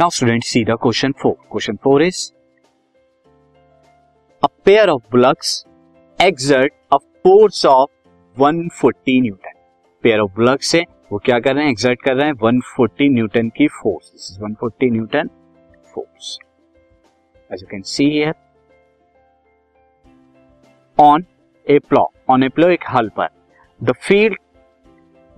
Now student see the question four question four is a pair of blocks exert a force of 140 newton pair of blocks है वो क्या कर रहे हैं? Exert कर रहे हैं 140 न्यूटन की force this is 140 newton force as you can see here on a plough on a plough एक हल पर the field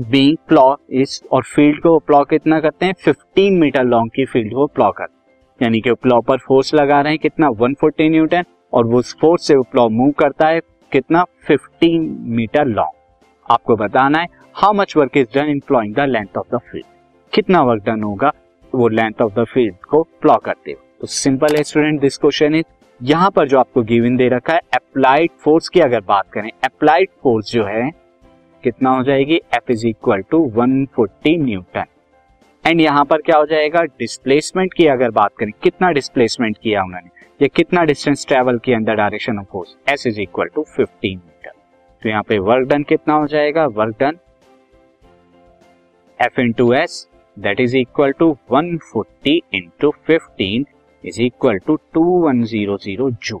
being plough is और फ़ील्ड को प्लॉ कितना करते हैं? 15 मीटर लॉन्ग की फ़ील्ड को प्लॉ करते यानी कि प्लॉ पर फोर्स लगा रहे हैं, कितना? 140 न्यूटन और वो फोर्स से प्लॉ मूव करता है, कितना? 15 मीटर लॉन्ग आपको बताना है how much work is done in ploughing the length of the field कितना वर्क डन होगा वो लेंथ ऑफ़ द फ़ील्ड को प्लॉ करते हो तो सिंपल है स्टूडेंट दिस क्वेश्चन इज़ यहाँ पर जो आपको गिवन दे रखा है अप्लाइड फोर्स की अगर बात करें अप्लाइड फोर्स जो है कितना हो जाएगी? F is equal to one forty newton and यहाँ पर क्या हो जाएगा? डिस्प्लेसमेंट की अगर बात करें, कितना डिस्प्लेसमेंट किया उन्होंने? या कितना डिस्टेंस ट्रेवल किया the direction of force S is equal to fifteen metre तो यहाँ पे वर्क डन कितना हो जाएगा? Work done F into S that is equal to one forty into fifteen is equal to two one zero zero joule